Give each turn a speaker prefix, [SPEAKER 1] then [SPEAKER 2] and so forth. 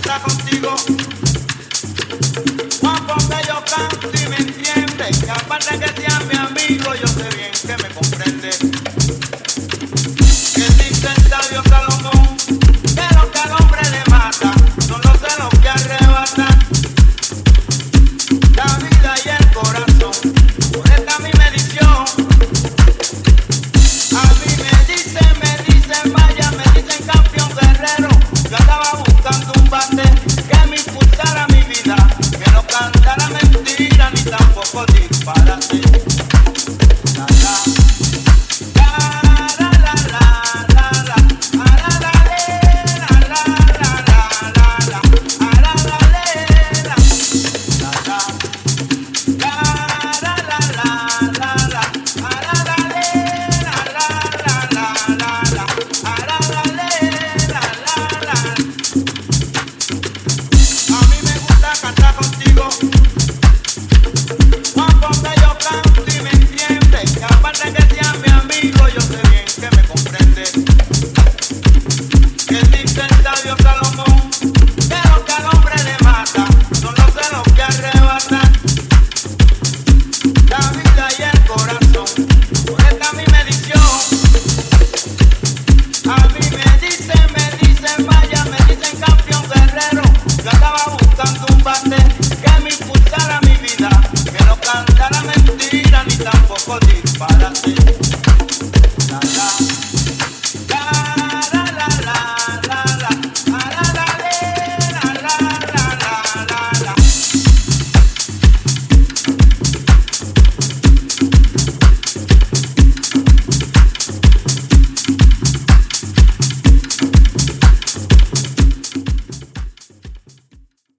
[SPEAKER 1] canta contigo. Juan Pompeyo canta. Campeón Guerrero, yo estaba buscando un bate que me pusiera mi vida, que no cantara mentira ni tampoco dispare.